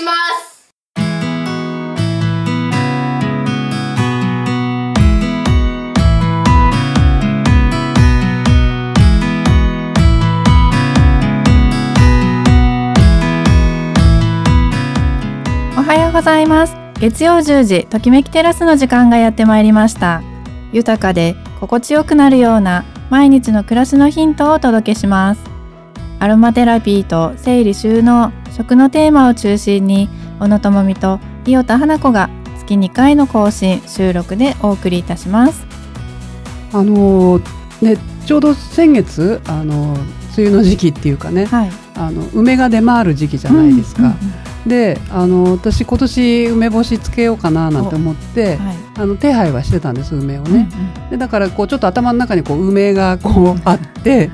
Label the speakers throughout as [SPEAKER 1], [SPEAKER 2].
[SPEAKER 1] します。
[SPEAKER 2] おはようございます。月曜10時ときめきテラスの時間がやってまいりました。豊かで心地よくなるような毎日の暮らしのヒントをお届けします。アロマテラピーと整理収納食のテーマを中心に小野智美と伊予田花子が月2回の更新収録でお送りいたします。
[SPEAKER 3] あのねちょうど先月あの梅雨の時期っていうかね、
[SPEAKER 2] はい。
[SPEAKER 3] あの梅が出回る時期じゃないですか。
[SPEAKER 2] うんうん
[SPEAKER 3] であの私今年梅干しつけようかななんて思って
[SPEAKER 2] うんはい。
[SPEAKER 3] あの手配はしてたんです梅を
[SPEAKER 2] うん
[SPEAKER 3] ね。でだからこうちょっと頭の中にこう梅がこうあって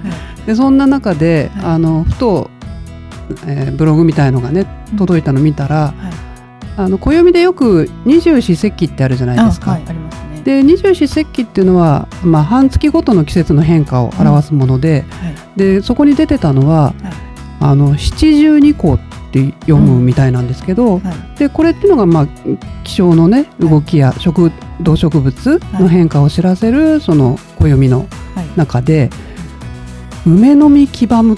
[SPEAKER 3] でそんな中で、
[SPEAKER 2] はい。
[SPEAKER 3] あのふと、えーブログみたいのがね
[SPEAKER 2] うん。
[SPEAKER 3] 届いたの見たら、
[SPEAKER 2] はい。
[SPEAKER 3] あの暦でよく二十四節気ってあるじゃないですか。
[SPEAKER 2] あはいありますね。
[SPEAKER 3] で二十四節気っていうのは、まあ、半月ごとの季節の変化を表すもので,、
[SPEAKER 2] はい。
[SPEAKER 3] でそこに出てたのは、
[SPEAKER 2] はい。
[SPEAKER 3] あの七十二候って読むみたいなんですけど、
[SPEAKER 2] はい。
[SPEAKER 3] でこれっていうのが、まあ、気象のね動きや植動植物の変化を知らせるその暦の
[SPEAKER 2] はい。
[SPEAKER 3] 中で梅の実黄ばむ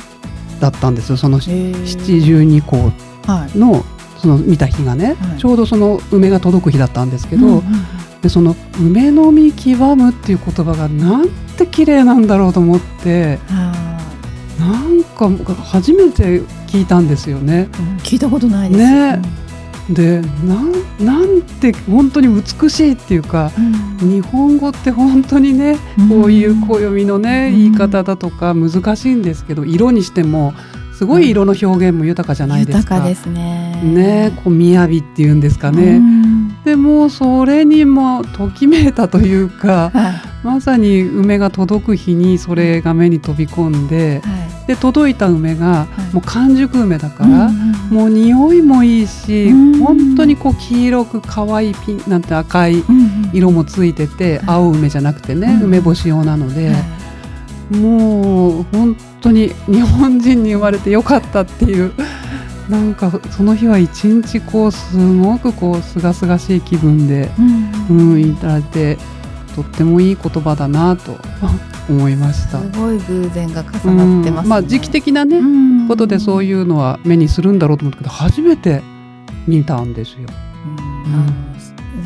[SPEAKER 3] だったんですよその七十二候
[SPEAKER 2] はい。
[SPEAKER 3] のその見た日がね、
[SPEAKER 2] はい。
[SPEAKER 3] ちょうどその梅が届く日だったんですけど、
[SPEAKER 2] うんうん
[SPEAKER 3] でその梅の実黄ばむっていう言葉がなんて綺麗なんだろうと思って
[SPEAKER 2] あ
[SPEAKER 3] なんか初めて聞いたんですよね。
[SPEAKER 2] ーうん。聞いたことないです。
[SPEAKER 3] ねでなんなんて本当に美しいっていうか
[SPEAKER 2] うん
[SPEAKER 3] 日本語って本当にね
[SPEAKER 2] うん
[SPEAKER 3] こういう暦のね
[SPEAKER 2] うん
[SPEAKER 3] 言い方だとか難しいんですけど色にしてもすごい色の表現も豊かじゃないですか。
[SPEAKER 2] 豊かですね。
[SPEAKER 3] ねこう雅っていうんですか
[SPEAKER 2] う
[SPEAKER 3] ね。
[SPEAKER 2] ん
[SPEAKER 3] でもそれにもときめいたというか
[SPEAKER 2] はい
[SPEAKER 3] まさに梅が届く日にそれが目に飛び込んで
[SPEAKER 2] はい
[SPEAKER 3] で届いた梅が
[SPEAKER 2] い。
[SPEAKER 3] もう完熟梅だから、
[SPEAKER 2] うんうん
[SPEAKER 3] もう匂いもいいし、
[SPEAKER 2] うん。
[SPEAKER 3] 本当にこう黄色く可愛いピンなんて赤い
[SPEAKER 2] うんうん。
[SPEAKER 3] 色もついてて、
[SPEAKER 2] はい。
[SPEAKER 3] 青梅じゃなくてね、
[SPEAKER 2] うん
[SPEAKER 3] 梅干し用なので、
[SPEAKER 2] は
[SPEAKER 3] もう本当に日本人に生まれてよかったっていうなんかその日は一日こうすごくこう清々しい気分で、
[SPEAKER 2] いうん。
[SPEAKER 3] うん、いただいてとってもいい言葉だなと 思いました。
[SPEAKER 2] すごい偶然が重なってますね。
[SPEAKER 3] うん。まあ時期的なね、
[SPEAKER 2] うん。
[SPEAKER 3] ことでそういうのは目にするんだろうと思ったけど初めて見たんですよ。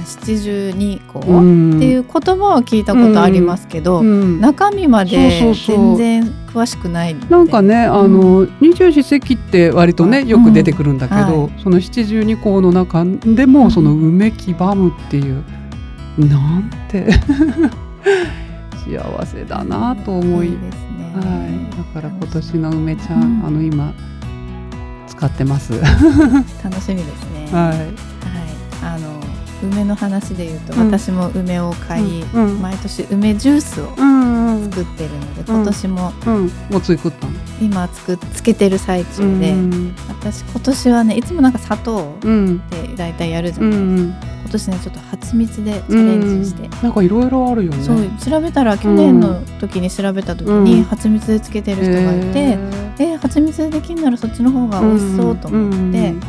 [SPEAKER 2] 七十二個って
[SPEAKER 3] うん
[SPEAKER 2] いう言葉は聞いたことありますけど、
[SPEAKER 3] うん。
[SPEAKER 2] 中身まで全然詳しくない。
[SPEAKER 3] なんかね、あの二十四節気って割とねよく出てくるんだけど、
[SPEAKER 2] うん。は
[SPEAKER 3] その七十二項の中でもその梅黄ばむっていうなんて。幸せだなと思い、
[SPEAKER 2] いいですね。
[SPEAKER 3] はい、だから今年の梅ちゃん、
[SPEAKER 2] うん。
[SPEAKER 3] あの今使ってます。は
[SPEAKER 2] 楽しみですね。
[SPEAKER 3] い、
[SPEAKER 2] はい、あの梅の話で言うと、
[SPEAKER 3] うん。
[SPEAKER 2] 私も梅を買い、
[SPEAKER 3] うんうん。
[SPEAKER 2] 毎年梅ジュースを作ってるので、
[SPEAKER 3] うん。
[SPEAKER 2] 今年も。
[SPEAKER 3] うん、もうつい食ったの？
[SPEAKER 2] 今つくつけてる最中で、
[SPEAKER 3] うん。
[SPEAKER 2] 私今年はねいつもなんか砂糖
[SPEAKER 3] うん、
[SPEAKER 2] で大体やるじゃ
[SPEAKER 3] う
[SPEAKER 2] ない、
[SPEAKER 3] ん、
[SPEAKER 2] 今年ねちょっと蜂蜜でチャレンジして、
[SPEAKER 3] なんかいろいろあるよね。
[SPEAKER 2] そう調べたら去年の時に調べた時に、
[SPEAKER 3] うん。
[SPEAKER 2] 蜂蜜でつけてる人がいて、
[SPEAKER 3] へ
[SPEAKER 2] え蜂蜜でできるならそっちの方が美味しそうと思って、
[SPEAKER 3] うん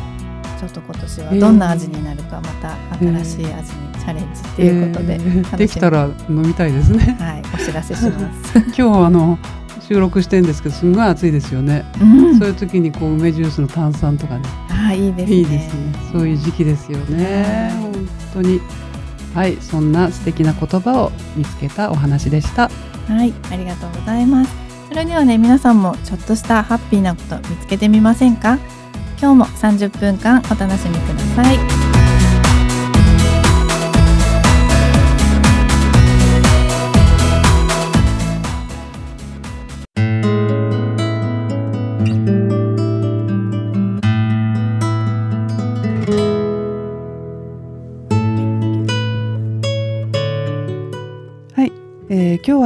[SPEAKER 2] ちょっと今年はどんな味になるかまた新しい味にチャレンジっていうことで、
[SPEAKER 3] えー。できたら飲みたいですね。
[SPEAKER 2] はいお知らせします。
[SPEAKER 3] 今日あの収録してんですけどすんごい暑いですよね。
[SPEAKER 2] うん
[SPEAKER 3] そういう時にこう梅ジュースの炭酸とかね
[SPEAKER 2] あーいいですね。
[SPEAKER 3] いいですね。そういう時期ですよね。
[SPEAKER 2] はい
[SPEAKER 3] 本当に。はい、そんな素敵な言葉を見つけたお話でした。
[SPEAKER 2] はい、ありがとうございます。それではね、皆さんもちょっとしたハッピーなこと見つけてみませんか？今日も30分間お楽しみください。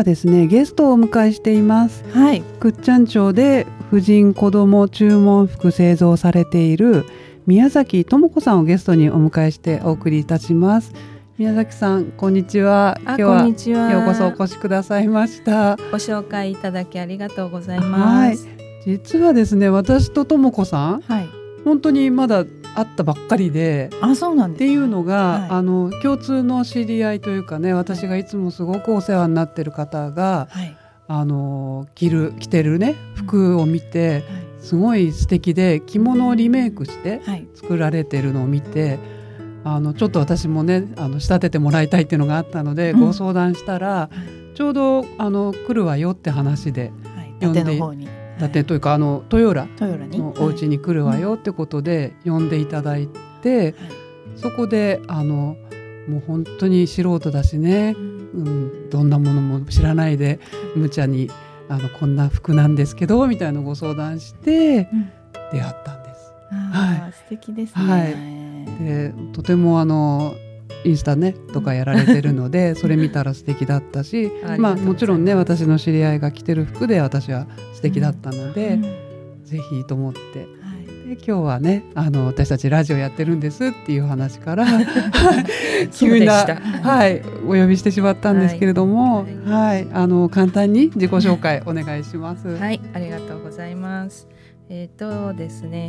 [SPEAKER 3] ですねゲストをお迎えしています。
[SPEAKER 2] はい、
[SPEAKER 3] くっちゃん町で婦人子ども注文服製造されている宮崎智子さんをゲストにお迎えしてお送りいたします。宮崎さんこんにちは。今
[SPEAKER 4] あ、
[SPEAKER 3] 日は。ようこそお越しくださいました。
[SPEAKER 4] ご紹介いただきありがとうござい
[SPEAKER 3] はい
[SPEAKER 4] ます。
[SPEAKER 3] 実はですね私と智子さん
[SPEAKER 2] はい、
[SPEAKER 3] 本当にまだ会ったばっかりで。
[SPEAKER 2] あそうなんです、
[SPEAKER 3] っていうのが、
[SPEAKER 2] はい。
[SPEAKER 3] あの共通の知り合いというかね私がいつもすごくお世話になってる方が、
[SPEAKER 2] はい。
[SPEAKER 3] あの着る着てるね服を見てすごい素敵で着物をリメイクして
[SPEAKER 2] はい。
[SPEAKER 3] 作られてるのを見てあのちょっと私もねあの仕立ててもらいたいっていうのがあったので、
[SPEAKER 2] うん。
[SPEAKER 3] ご相談したらちょうどあの来るわよって話で
[SPEAKER 2] はい。伊
[SPEAKER 3] 呼んで伊達というかあの豊浦のお家に来るわよってことで呼んでいただいて、
[SPEAKER 2] はい。
[SPEAKER 3] そこであのもう本当に素人だしね、うん、どんなものも知らないで無茶にあのこんな服なんですけどみたいなご相談して
[SPEAKER 2] うん。
[SPEAKER 3] 出会ったんです。
[SPEAKER 2] あー素敵ですね、
[SPEAKER 3] はい。でとてもあのインスタねとかやられてるのでそれ見たら素敵だったし
[SPEAKER 4] ま
[SPEAKER 3] あもちろんね私の知り合いが着てる服で私は素敵だったので、
[SPEAKER 2] うん。
[SPEAKER 3] ぜひと思って。
[SPEAKER 2] はい。
[SPEAKER 3] で今日はねあの私たちラジオやってるんですっていう話から 急なはいお呼びしてしまったんですけれども、は
[SPEAKER 4] はいい
[SPEAKER 3] あの簡単に自己紹介お願いします。
[SPEAKER 4] はい、ありがとうございます。えっ、とですね、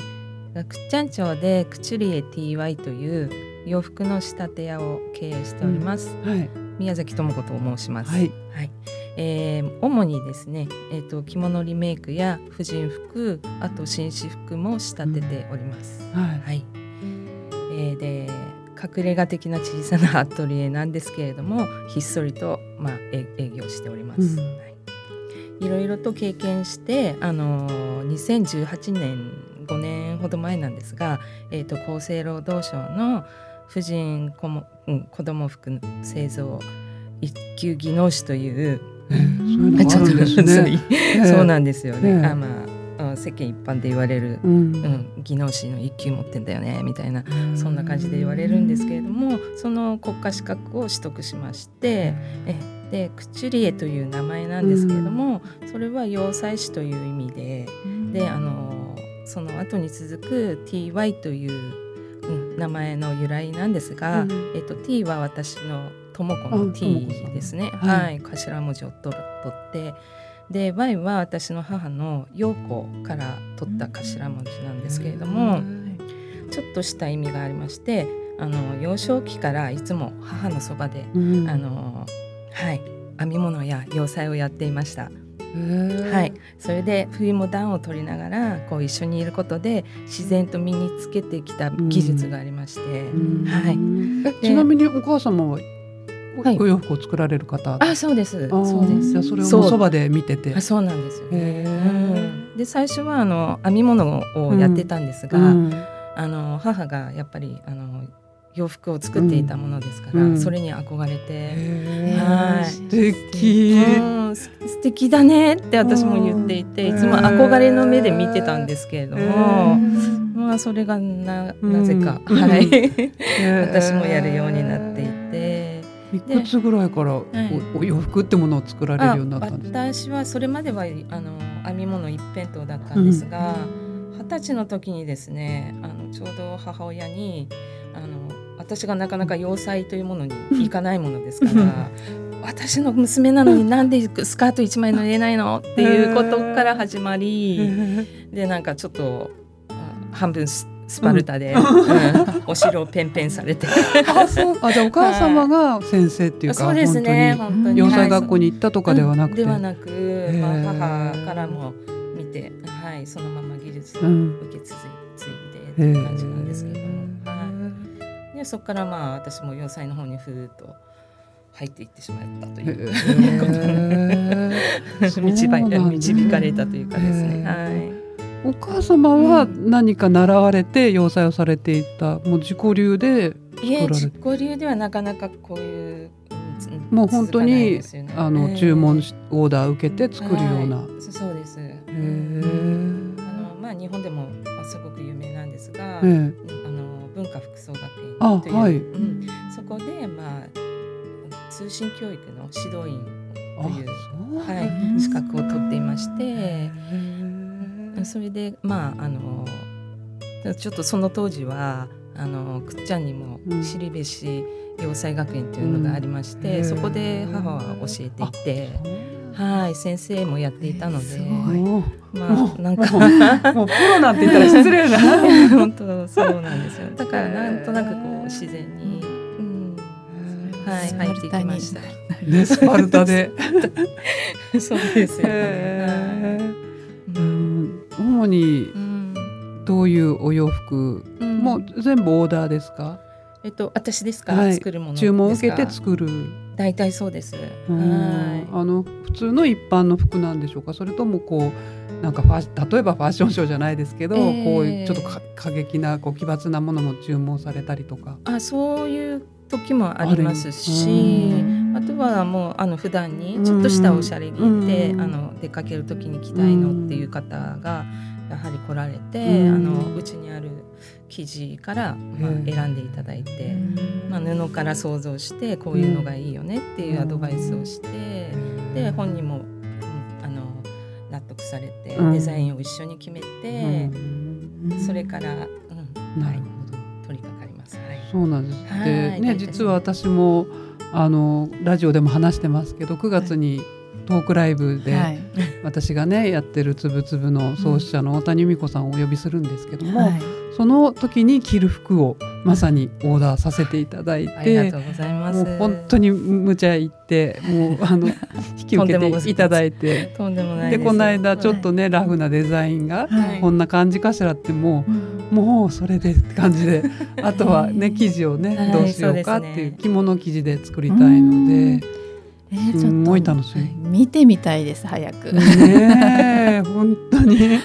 [SPEAKER 4] くっちゃん町でクチュリエ TY という洋服の仕立て屋を経営しております。
[SPEAKER 3] はい
[SPEAKER 4] 宮崎智子と申します。
[SPEAKER 3] はい
[SPEAKER 4] えー主にですね、えっ、と着物リメイクや婦人服、あと紳士服も仕立てております。
[SPEAKER 3] はい
[SPEAKER 4] はい。えーで隠れ家的な小さなアトリエなんですけれどもひっそりと、まあ、え営業しております、
[SPEAKER 3] うん
[SPEAKER 4] はい、いろいろと経験して、あのー2018年5年ほど前なんですが、えー、と厚生労働省の婦人子も、うん、子ども服製造一級技能士という
[SPEAKER 3] えーそうね。え
[SPEAKER 4] そうなんですよね。
[SPEAKER 3] ええ。
[SPEAKER 4] あまああ世間一般で言われる、
[SPEAKER 3] うん。
[SPEAKER 4] うん、技能士の一級持ってんだよねみたいなそんな感じで言われるんですけれどもその国家資格を取得しましてえでクチュリエという名前なんですけれども、それは要塞師という意味でであのその後に続く TY という、うん、名前の由来なんですが、
[SPEAKER 3] うん
[SPEAKER 4] えっと、T は私の智子
[SPEAKER 3] あ
[SPEAKER 4] の T ですね、
[SPEAKER 3] は
[SPEAKER 4] はい。い頭文字を取る取って。で Y は私の母の陽子から取った頭文字なんですけれども。ちょっとした意味がありましてあの幼少期からいつも母のそばで、
[SPEAKER 3] うん。
[SPEAKER 4] あのはい。編み物や洋裁をやっていました、はい、それで冬も暖を取りながらこう一緒にいることで自然と身につけてきた技術がありまして、
[SPEAKER 3] うん。
[SPEAKER 4] はい。
[SPEAKER 3] えちなみにお母様はお洋服を作られる方？
[SPEAKER 4] あそうです。そうです。
[SPEAKER 3] じゃあそれを
[SPEAKER 4] そ
[SPEAKER 3] ばで見てて。
[SPEAKER 4] あそうなんですよね、で最初はあの編み物をやってたんですが、
[SPEAKER 3] うん。
[SPEAKER 4] あの母がやっぱりあの洋服を作っていたものですから、
[SPEAKER 3] うん。
[SPEAKER 4] それに憧れて、はい。
[SPEAKER 3] 素敵。
[SPEAKER 4] うん、す素敵だねって私も言っていて
[SPEAKER 3] うん。
[SPEAKER 4] いつも憧れの目で見てたんですけれど
[SPEAKER 3] へ
[SPEAKER 4] も、
[SPEAKER 3] ー
[SPEAKER 4] まあそれがな
[SPEAKER 3] うん
[SPEAKER 4] なぜか、
[SPEAKER 3] うん。
[SPEAKER 4] はい。私もやるようになっていて。
[SPEAKER 3] いくつぐらいからお洋服ってものを作られるようになったんですか？
[SPEAKER 4] 私はそれまではあの編み物一辺倒だったんですが二十、歳の時にですねあのちょうど母親に私がなかなか洋裁というものに行かないものですから。私の娘なのになんでスカート一枚縫えないのっていうことから始まりでなんかちょっとあ半分ススパルタで、うん。お城をペンペンされて。
[SPEAKER 3] あそうあじゃあお母様が先生っていうか
[SPEAKER 4] そうですね。
[SPEAKER 3] 本
[SPEAKER 4] 本当に。
[SPEAKER 3] 学校に行ったとかではなくて、
[SPEAKER 4] うん。ではなく、まあ、母からも見て、はい、そのまま技術を
[SPEAKER 3] うん。
[SPEAKER 4] 受け継いでっていう感じなんですけれども、でそこからまあ私も洋裁の方にふーっと入っていってしまったという。
[SPEAKER 3] へー。
[SPEAKER 4] 導かれたというかですね。
[SPEAKER 3] へ
[SPEAKER 4] はい。
[SPEAKER 3] お母様は
[SPEAKER 4] うん
[SPEAKER 3] 何か習われて洋裁をされていたもう自己流で
[SPEAKER 4] いえ
[SPEAKER 3] 作られ
[SPEAKER 4] 実行流ではなかなかこういう、うん
[SPEAKER 3] もう本当に
[SPEAKER 4] ね。
[SPEAKER 3] あの
[SPEAKER 4] ええ。
[SPEAKER 3] 注文しオーダー受けて作るような。
[SPEAKER 4] はい。そそうです。
[SPEAKER 3] へ
[SPEAKER 4] あ
[SPEAKER 3] ー
[SPEAKER 4] のまあ日本でもあすごく有名なんですが、
[SPEAKER 3] ええ。
[SPEAKER 4] うんあの文化服装学院という、
[SPEAKER 3] あはい。
[SPEAKER 4] うん、そこでまあ通信教育の指導員
[SPEAKER 3] あ
[SPEAKER 4] というは
[SPEAKER 2] うん
[SPEAKER 4] い資格を取っていまして、それでまああのちょっとその当時はあのくっちゃんにも
[SPEAKER 3] うん。
[SPEAKER 4] 知りべし洋裁学園というのがありまして、
[SPEAKER 3] うん。
[SPEAKER 4] そこで母は教えていて。はい先生もやっていたので、まあなんか
[SPEAKER 3] もうプロなんて言ったら失礼な。
[SPEAKER 4] 本当そうなんですよ。だからなんとなくこう自然に、うん、はい入っていきました。
[SPEAKER 3] ねスパルタで。
[SPEAKER 4] そうですよね。
[SPEAKER 3] へー
[SPEAKER 4] は
[SPEAKER 3] う
[SPEAKER 4] い
[SPEAKER 3] ん主に
[SPEAKER 4] うん
[SPEAKER 3] どういうお洋服、
[SPEAKER 4] うん
[SPEAKER 3] もう全部オーダーですか？
[SPEAKER 4] えっと私ですか、
[SPEAKER 3] はい
[SPEAKER 4] 作るものですか？
[SPEAKER 3] 注文を受けて作る。
[SPEAKER 4] 大体そうです。
[SPEAKER 3] うん
[SPEAKER 4] は
[SPEAKER 3] あの普通の一般の服なんでしょうか？それともこうなんかファッ例えばファッションショーじゃないですけど、
[SPEAKER 4] えー
[SPEAKER 3] こういうちょっとか過激なこう奇抜なものも注文されたりとか。
[SPEAKER 4] い。あそういう時もあります
[SPEAKER 3] あ
[SPEAKER 4] し
[SPEAKER 3] る。
[SPEAKER 4] あとはもうあの普段にちょっとしたおしゃれ着で、
[SPEAKER 3] うん
[SPEAKER 4] あの出かける時に着たいのっていう方がやはり来られて、
[SPEAKER 3] うん
[SPEAKER 4] あのうちにある生地から、まあ
[SPEAKER 3] うん、
[SPEAKER 4] 選んでいただいて、まあ、布から想像してこういうのがいいよねっていうアドバイスをして、で本人も、うんあの納得されて
[SPEAKER 3] うん。
[SPEAKER 4] デザインを一緒に決めて、
[SPEAKER 3] うん。
[SPEAKER 4] それから、うんはい。取り掛かります。はい。
[SPEAKER 3] そうなんです。
[SPEAKER 4] はい
[SPEAKER 3] でね。実は私もあのラジオでも話してますけど9月にトークライブで、
[SPEAKER 2] はい
[SPEAKER 3] 私がねやってるつぶつぶの創始者の大谷美子さんをお呼びするんですけども、
[SPEAKER 2] はい。
[SPEAKER 3] その時に着る服をまさにオーダーさせていただい
[SPEAKER 4] ありが
[SPEAKER 3] て
[SPEAKER 4] とうございます。
[SPEAKER 3] もう本当に無茶言ってもうあの 引き受けていただいて。
[SPEAKER 4] とんでもないで
[SPEAKER 3] この間ちょっとね、ラフなデザインが
[SPEAKER 2] はい。
[SPEAKER 3] こんな感じかしらってもう
[SPEAKER 2] うん。
[SPEAKER 3] もうそれでって感じで あとはね生地をね、
[SPEAKER 4] はい。
[SPEAKER 3] どうしようかっていう着物生地で作りたいので、
[SPEAKER 2] えーちょっと
[SPEAKER 3] すんごい楽し
[SPEAKER 2] い見てみたいです早く。
[SPEAKER 3] ねえ 本当に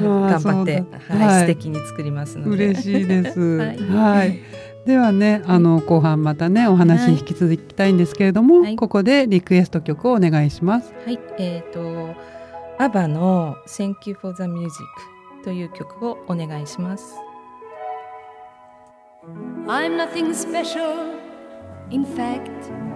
[SPEAKER 4] 頑張って、はい、素敵に作りますので。
[SPEAKER 3] 嬉しいです。は
[SPEAKER 4] はいい、
[SPEAKER 3] ではねあの後半またねお話引き続きたいんですけれども、
[SPEAKER 4] はい
[SPEAKER 3] ここでリクエスト曲をお願いします。
[SPEAKER 4] はい、えっ、と、アバの Thank You for the Music という曲をお願いします。
[SPEAKER 1] I'm nothing special. In fact,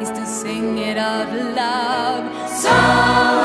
[SPEAKER 1] is to sing it out loud. So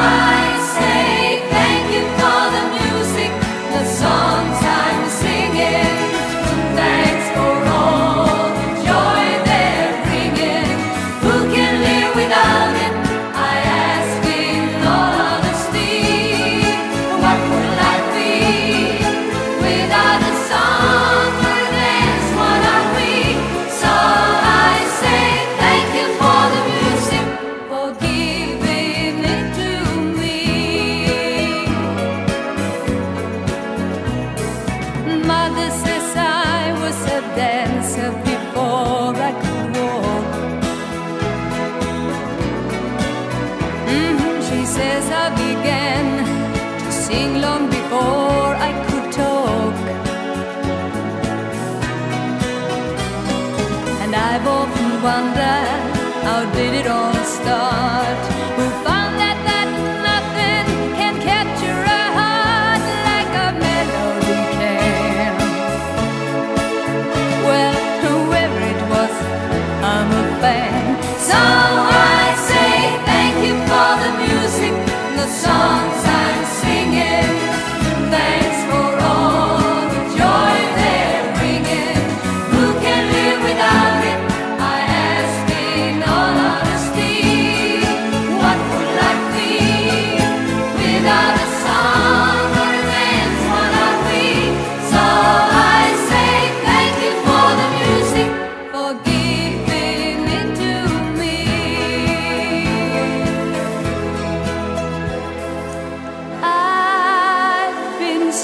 [SPEAKER 1] wondered how did it all start?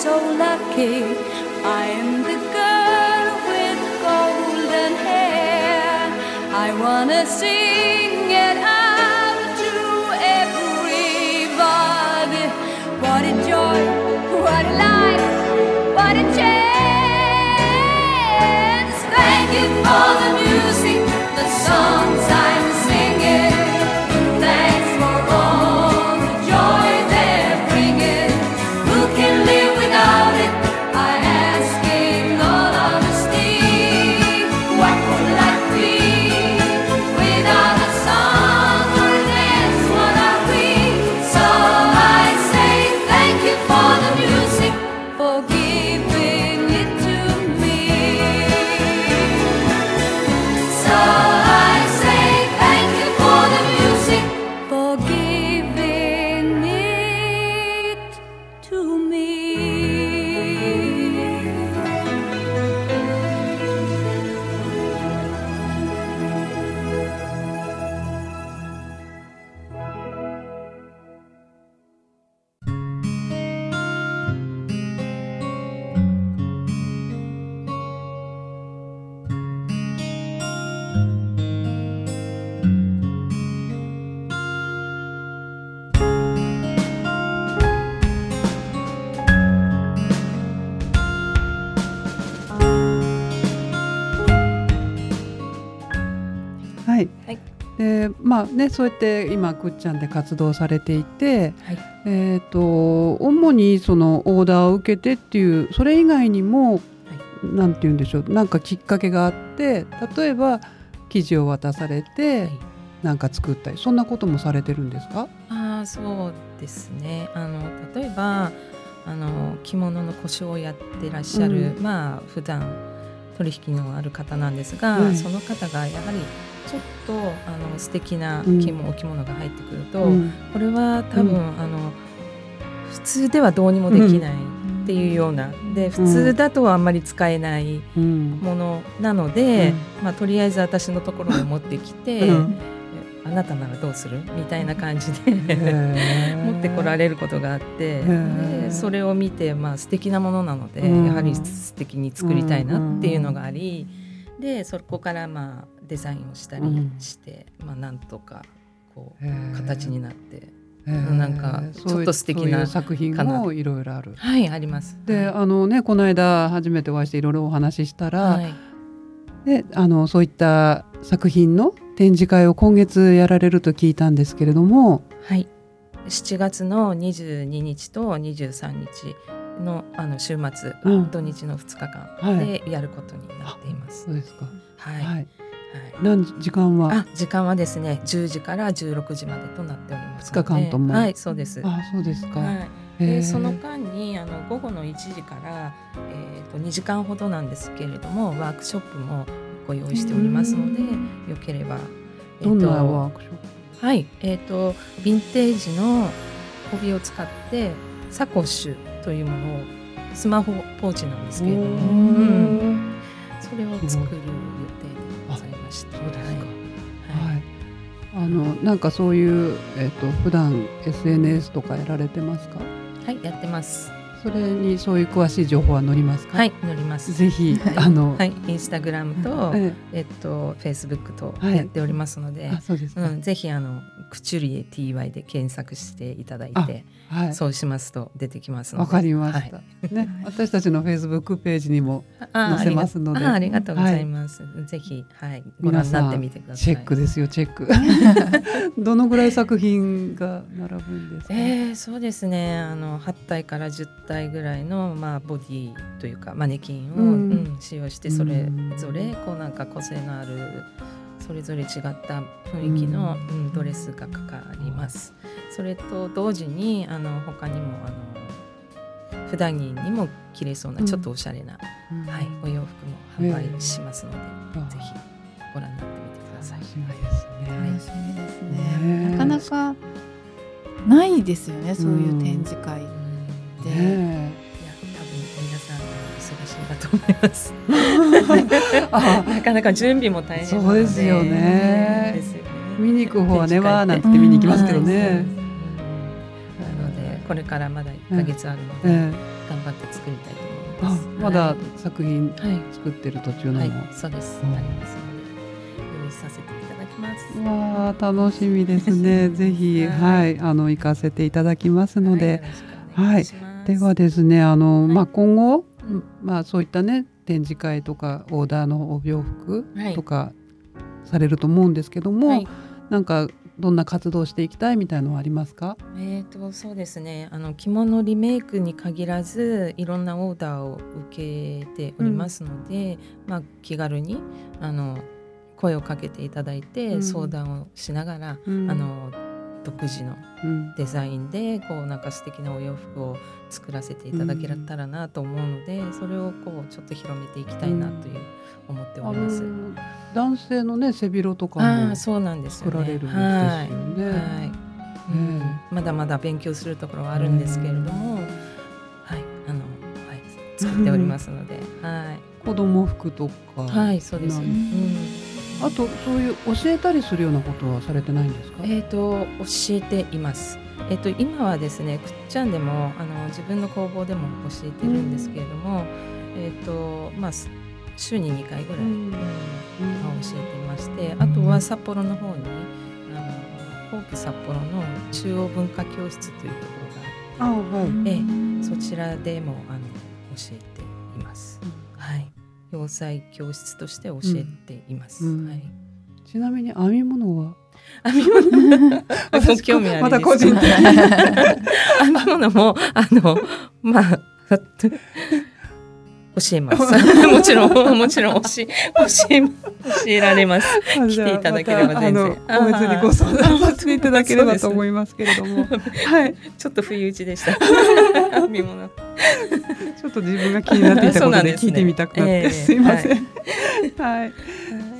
[SPEAKER 1] So lucky. I am the girl with golden hair. I wanna sing it out to everybody. What a joy, what a life, what a chance. Thank you for the music, the songs
[SPEAKER 3] まあねそうやって今くっちゃんで活動されていて、
[SPEAKER 4] はい。
[SPEAKER 3] えっ、と主にそのオーダーを受けてっていうそれ以外にも、なんて言うんでしょうなんかきっかけがあって例えば生地を渡されて、
[SPEAKER 4] はい。
[SPEAKER 3] なんか作ったりそんなこともされてるんですか？
[SPEAKER 4] ああそうですね。あの例えばあの着物の故障をやってらっしゃる、
[SPEAKER 3] う
[SPEAKER 4] まあ普段取引のある方なんですが、
[SPEAKER 3] はい
[SPEAKER 4] その方がやはりちょっとあの素敵な
[SPEAKER 3] うん。
[SPEAKER 4] 着物、お着物が入ってくると、
[SPEAKER 3] うん。
[SPEAKER 4] これは多分、
[SPEAKER 3] うん。
[SPEAKER 4] あの普通ではどうにもできないっていうような、で普通だとあんまり使えない
[SPEAKER 3] うん。
[SPEAKER 4] ものなので、
[SPEAKER 3] うん。
[SPEAKER 4] まあ、とりあえず私のところに持ってきて、あなたならどうする？みたいな感じで 持ってこられることがあってそれを見て、まあ素敵なものなので、
[SPEAKER 3] うん。
[SPEAKER 4] やはり素敵に作りたいなっていうのがあり、でそこからまあデザインをしたりして、まあ、なんとかこう形になって。なんかちょっと素敵な
[SPEAKER 3] 作品もいろいろある。
[SPEAKER 4] はいあります。
[SPEAKER 3] であのねこの間初めてお会いしていろいろお話ししたら、
[SPEAKER 4] はい。
[SPEAKER 3] であのそういった作品の展示会を今月やられると聞いたんですけれども、
[SPEAKER 4] はい、7月の22日と23日のあの週末、
[SPEAKER 3] うん。
[SPEAKER 4] 土日の2日間
[SPEAKER 3] はい。
[SPEAKER 4] でやることになっています。
[SPEAKER 3] そうですか。
[SPEAKER 4] はい、
[SPEAKER 3] はい。
[SPEAKER 4] はい。
[SPEAKER 3] 何時間は？
[SPEAKER 4] あ時間はですね10時から16時までとなっておりますので。
[SPEAKER 3] 二日間とも？
[SPEAKER 4] はいそうです。
[SPEAKER 3] あ、そうですか。
[SPEAKER 4] はい、でその間にあの午後の1時から、えー、と2時間ほどなんですけれどもワークショップもご用意しておりますのでよければ、えーと
[SPEAKER 3] どんなワークショップ？
[SPEAKER 4] はい、えっ、とヴィンテージの帯を使ってサコッシュというものをスマホポーチなんですけれども、うん。それを作る予定でございまして、
[SPEAKER 3] そうですか。
[SPEAKER 4] はい
[SPEAKER 3] はい。あのなんかそういうえっ、と普段 SNS とかやられてますか？
[SPEAKER 4] はい、やってます。
[SPEAKER 3] それにそういう詳しい情報は載りますか？
[SPEAKER 4] はい、乗ります。
[SPEAKER 3] ぜひあの、
[SPEAKER 4] はい、インスタグラムと、
[SPEAKER 3] え
[SPEAKER 4] えっとフェイスブックと
[SPEAKER 3] はい
[SPEAKER 4] やっておりますので、
[SPEAKER 3] あそうですか。
[SPEAKER 4] うん、ぜひあのクチュリエ TY で検索していただい
[SPEAKER 3] あ
[SPEAKER 4] て、
[SPEAKER 3] はい。
[SPEAKER 4] そうしますと出てきますので。
[SPEAKER 3] わかりまし
[SPEAKER 4] はい
[SPEAKER 3] た。ね、私たちのフェイスブックページにも
[SPEAKER 4] あ
[SPEAKER 3] 載せますので
[SPEAKER 4] あありがとうございます。ぜひはいご覧になってみてください。
[SPEAKER 3] チェックですよチェック。どのぐらい作品が並ぶんですか？
[SPEAKER 4] えー、そうですねあの8体から10体ぐらいの、まあ、ボディというかマネキンを、
[SPEAKER 3] う
[SPEAKER 4] うんん使用してそれ
[SPEAKER 3] うん
[SPEAKER 4] ぞれこうなんか個性のあるそれぞれ違った雰囲気の、
[SPEAKER 3] う
[SPEAKER 4] うんドレスがかかります。それと同時にあの他にもあの普段着にも着れそうな
[SPEAKER 3] うん
[SPEAKER 4] ちょっとおしゃれな、
[SPEAKER 3] うん
[SPEAKER 4] はい、お洋服も販売しますので、
[SPEAKER 3] うん
[SPEAKER 4] ぜひご覧になってみてください
[SPEAKER 3] 楽。しみですね。
[SPEAKER 2] 楽しみです
[SPEAKER 3] ね
[SPEAKER 2] ね。なかなかないですよね、そういう展示会。
[SPEAKER 4] うんだと思います。なかなか準備も大変で。
[SPEAKER 3] そうですよね
[SPEAKER 4] ですよね
[SPEAKER 3] 見に行く方はねわーなん
[SPEAKER 4] って
[SPEAKER 3] て見に行きますけどね
[SPEAKER 4] なのでこれからまだ1ヶ月あるので、
[SPEAKER 3] え
[SPEAKER 4] 頑張って作りたいと思います。、
[SPEAKER 3] まだ
[SPEAKER 4] は
[SPEAKER 3] 作品作ってる途中な
[SPEAKER 4] はい
[SPEAKER 3] の。
[SPEAKER 4] そうです。
[SPEAKER 3] うん
[SPEAKER 4] ありますので用意させていただきます。
[SPEAKER 3] わあ楽しみですね。ぜひ
[SPEAKER 4] はい
[SPEAKER 3] はいあの行かせていただきますので。
[SPEAKER 4] はい
[SPEAKER 3] ではですねあの、
[SPEAKER 4] はい
[SPEAKER 3] まあ今後、
[SPEAKER 4] うん
[SPEAKER 3] まあそういったね展示会とかオーダーのお洋服
[SPEAKER 4] はい。
[SPEAKER 3] とかされると思うんですけども、
[SPEAKER 4] はい。
[SPEAKER 3] なんかどんな活動をしていきたいみたいのはありますか？
[SPEAKER 4] えー、とそうですね。あの着物リメイクに限らずいろんなオーダーを受けておりますので、まあ、気軽にあの声をかけていただいて、
[SPEAKER 3] うん。
[SPEAKER 4] 相談をしながら、
[SPEAKER 3] うん。
[SPEAKER 4] あの独自の
[SPEAKER 3] うん。
[SPEAKER 4] デザインでこうなんか素敵なお洋服を作らせていただけたらなと思うので、それをこうちょっと広めていきたいなという思ってお
[SPEAKER 3] あ
[SPEAKER 4] ります。
[SPEAKER 3] の男性のね背広とかも。作られるんですよね。
[SPEAKER 4] はい。はい。うん。
[SPEAKER 3] ね
[SPEAKER 4] まだまだ勉強するところはあるんですけれども、はい、あの、はい、作っておりますので、はい、
[SPEAKER 3] 子供服とか、
[SPEAKER 4] はい、そうです。
[SPEAKER 3] な
[SPEAKER 4] うんん、
[SPEAKER 3] あとそういう教えたりするようなことはされてないんですか？
[SPEAKER 4] えっ、と教えています。えっ、と今はですね、くっちゃんでもあの自分の工房でも教えてるんですけれども、えっ、とまあす週に2回ぐらい、
[SPEAKER 3] うん
[SPEAKER 4] 教えていまして、あとは札幌の方にあのホープ札幌の中央文化教室というところがあって
[SPEAKER 3] あはい。
[SPEAKER 4] ええそちらでもあの教えて。洋裁教室として教えています。
[SPEAKER 3] うん。
[SPEAKER 4] はい。
[SPEAKER 3] ちなみに編み物は？
[SPEAKER 4] 編み物？ご興味あり
[SPEAKER 3] また個人的に。
[SPEAKER 4] 編み物もあのまあ教えます。もちろんもちろん教え教え教えられます。来ていただければ全然。
[SPEAKER 3] またあの個別にご相談させていただければと思いますけれども、はい、
[SPEAKER 4] ちょっと不意打ちでした。
[SPEAKER 3] ちょっと自分が気になっていたことで聞いてみたくなって、すいません。はい、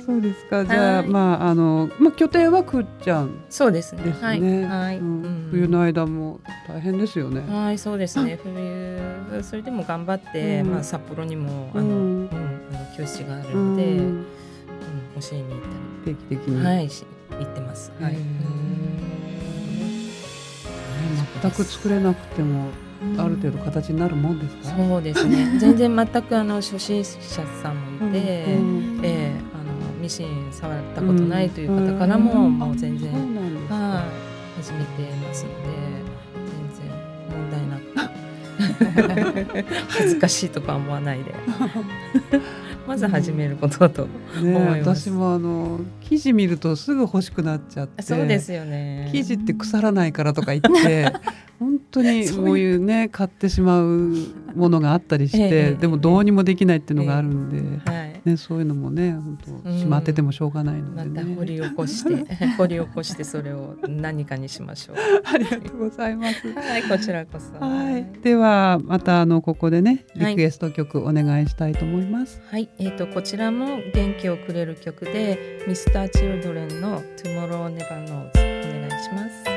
[SPEAKER 3] そうですか。じゃあ、
[SPEAKER 4] はい
[SPEAKER 3] まああのまあ拠点はくっちゃん
[SPEAKER 4] そうですね。はいはい。
[SPEAKER 3] うん
[SPEAKER 4] うん
[SPEAKER 3] 冬の間も大変ですよね。
[SPEAKER 4] はい、そうですね。冬それでも頑張って、
[SPEAKER 3] うん
[SPEAKER 4] まあ札幌にもあの、
[SPEAKER 3] う
[SPEAKER 4] うんん、あの教室がある
[SPEAKER 3] う
[SPEAKER 4] ので、うん
[SPEAKER 3] ん、
[SPEAKER 4] 教えに行っ
[SPEAKER 3] 定期的に、
[SPEAKER 4] たり、はい、し行ってます。はい。
[SPEAKER 3] 全く作れなくても
[SPEAKER 4] うん
[SPEAKER 3] ある程度形になるもんですか？
[SPEAKER 4] そうですね。全然全くあの初心者さんもいて、
[SPEAKER 3] うん
[SPEAKER 4] ええミシン触ったことないという方からも、
[SPEAKER 3] うん
[SPEAKER 4] もう全然、はい、始めてますので、全然問題なく恥ずかしいとか思わないで、まず始めることだと。思います
[SPEAKER 3] 私もあの生地見るとすぐ欲しくなっちゃって。
[SPEAKER 4] そうですよね。
[SPEAKER 3] 生地って腐らないからとか言って本当に
[SPEAKER 4] そういう
[SPEAKER 3] こういうね買ってしまうものがあったりして、
[SPEAKER 4] ええ
[SPEAKER 3] でもどうにもできないっていうのがあるんで、
[SPEAKER 4] はい。
[SPEAKER 3] ね、そういうのもね本当
[SPEAKER 4] うん
[SPEAKER 3] しまっててもしょうがないの
[SPEAKER 4] ま
[SPEAKER 3] でね。
[SPEAKER 4] た掘り起こして、掘り起こしてそれを何かにしましょう。
[SPEAKER 3] ありがとうございます。
[SPEAKER 4] はい、こちらこそ。
[SPEAKER 3] はい、ではまたあのここでね
[SPEAKER 4] はい
[SPEAKER 3] リクエスト曲お願いしたいと思います。
[SPEAKER 4] はい、えー、とこちらも元気をくれる曲で Mr.Children の Tomorrow Never Knows お願いします。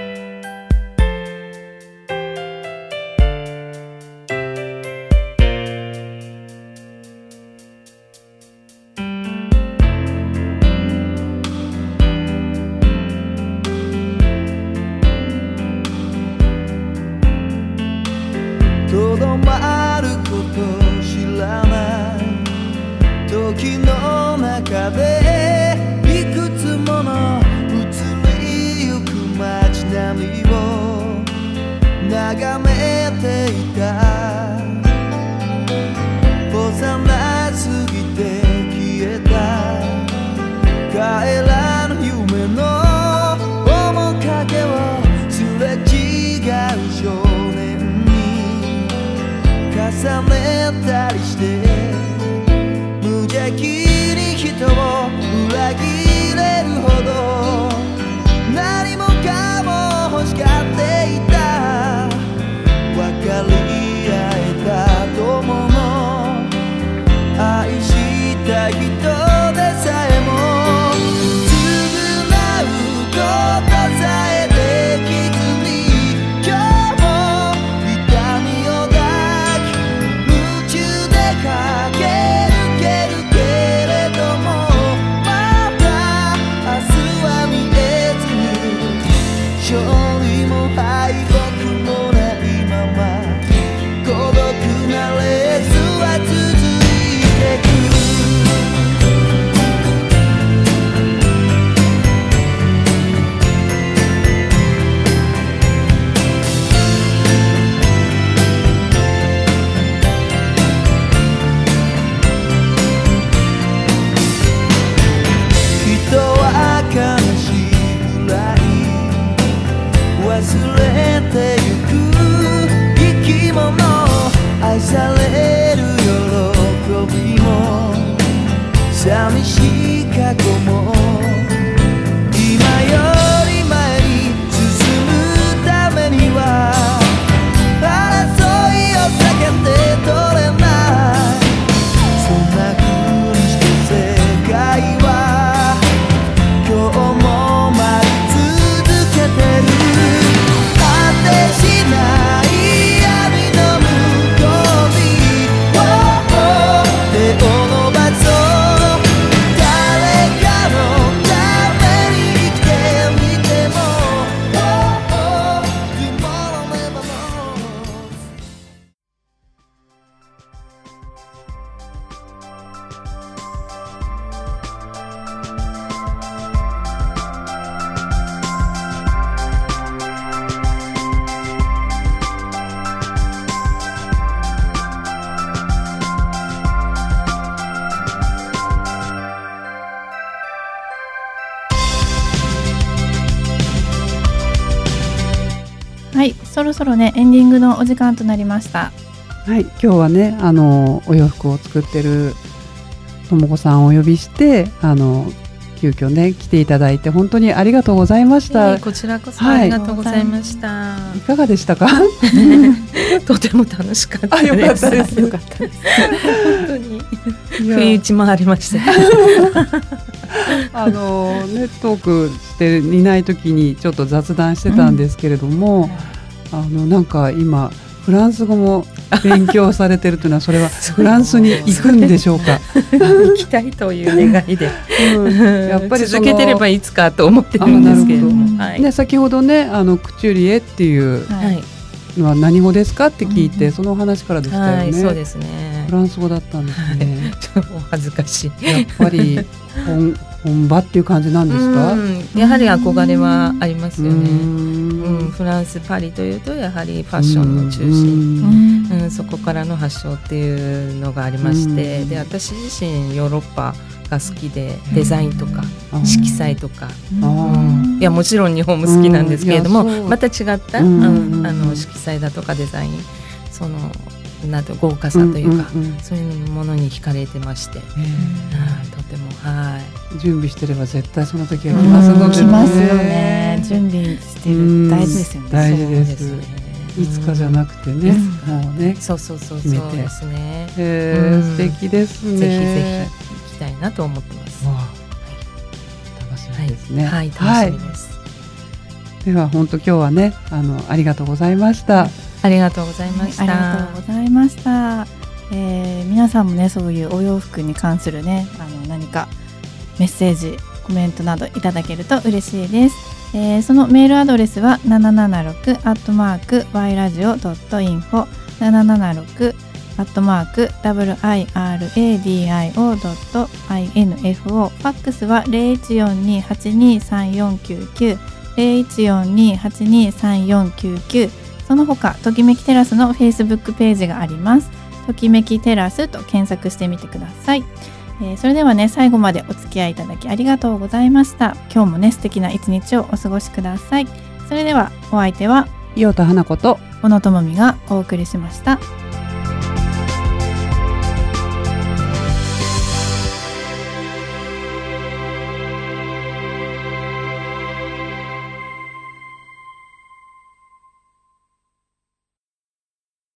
[SPEAKER 5] すそ
[SPEAKER 2] ろねエンディングのお時間となりました
[SPEAKER 3] はい、今日はね、あのお洋服を作ってるともこさんをお呼びして、あの急遽ね来ていただいて本当にありがとうございました。
[SPEAKER 4] えーこちらこそ
[SPEAKER 3] はい
[SPEAKER 4] ありがとうございました。
[SPEAKER 3] いかがでしたか？
[SPEAKER 4] とても楽しかった
[SPEAKER 3] あ、よかった
[SPEAKER 4] で。
[SPEAKER 3] ですす。
[SPEAKER 2] よかったです
[SPEAKER 4] 本当に不意打ちもありました。
[SPEAKER 3] あのねトークしていない時にちょっと雑談してたんですけれども、あのなんか今フランス語も勉強されてるというのはそれは フランスに行くんでしょうか？
[SPEAKER 4] 行きたいという願いで、
[SPEAKER 3] うんやっぱり
[SPEAKER 4] 続けてればいつかと思ってる
[SPEAKER 3] あ
[SPEAKER 4] んですけれども、
[SPEAKER 2] ど
[SPEAKER 4] はい。
[SPEAKER 3] ね先ほどねあのクチュリエっていう
[SPEAKER 2] は
[SPEAKER 4] はいい、
[SPEAKER 3] のは何語ですかって聞いて、
[SPEAKER 2] うん
[SPEAKER 3] そのお話からでしたよね。
[SPEAKER 4] はい、そうですね
[SPEAKER 3] フ。ランス語だったんですね。
[SPEAKER 4] ちょっとお恥ずかしい。
[SPEAKER 3] やっぱり本本場っていう感じなんですか？
[SPEAKER 4] うんやはり憧れはありますよね。うん、
[SPEAKER 3] ん
[SPEAKER 4] フランスパリというとやはりファッションの中心。
[SPEAKER 3] 心。
[SPEAKER 4] うん、そこからの発祥っていうのがありまして、
[SPEAKER 3] うん。
[SPEAKER 4] で私自身ヨーロッパが好きでデザインとか
[SPEAKER 3] あ
[SPEAKER 4] 色彩とか、
[SPEAKER 3] あ
[SPEAKER 4] うん。いやもちろん日本も好きなんですけれども、また違った、
[SPEAKER 3] うん。
[SPEAKER 4] うんあの色彩だとかデザインそのなんと豪華さというか、
[SPEAKER 3] んんん。
[SPEAKER 4] そういうものに惹かれてまして、
[SPEAKER 3] え
[SPEAKER 4] うんとてもはい。
[SPEAKER 3] え準備してれば絶対その時が来
[SPEAKER 2] うん
[SPEAKER 3] ますので
[SPEAKER 2] 来ますよね。準備してる。大事ですよね。
[SPEAKER 3] 大事です。いつかじゃなくてね、もうね。
[SPEAKER 4] そうそうそうそう。ですね。
[SPEAKER 3] え
[SPEAKER 4] うん。
[SPEAKER 3] ー、素敵ですね。
[SPEAKER 4] ぜひぜひ行きたいなと思ってます。
[SPEAKER 3] わあ。楽しみですね。
[SPEAKER 4] はい、楽しみです。
[SPEAKER 3] では本当今日はねあのありがとうございました。
[SPEAKER 4] ありがとうございました、
[SPEAKER 2] ありがとうございました、えー、皆さんもねそういうお洋服に関するねあの何かメッセージコメントなどいただけると嬉しいです、えー、そのメールアドレスは776アットマーク y ラジオドットインフォ。776アットマーク wiradiO.info ファックスは0142823499 0142823499その他ときめきテラスの Facebook ページがあります。ときめきテラスと検索してみてください。えーそれではね最後までお付き合いいただきありがとうございました。今日もね素敵な一日をお過ごしください。それではお相手は
[SPEAKER 3] 伊予田花子と
[SPEAKER 2] 小野智美がお送りしました。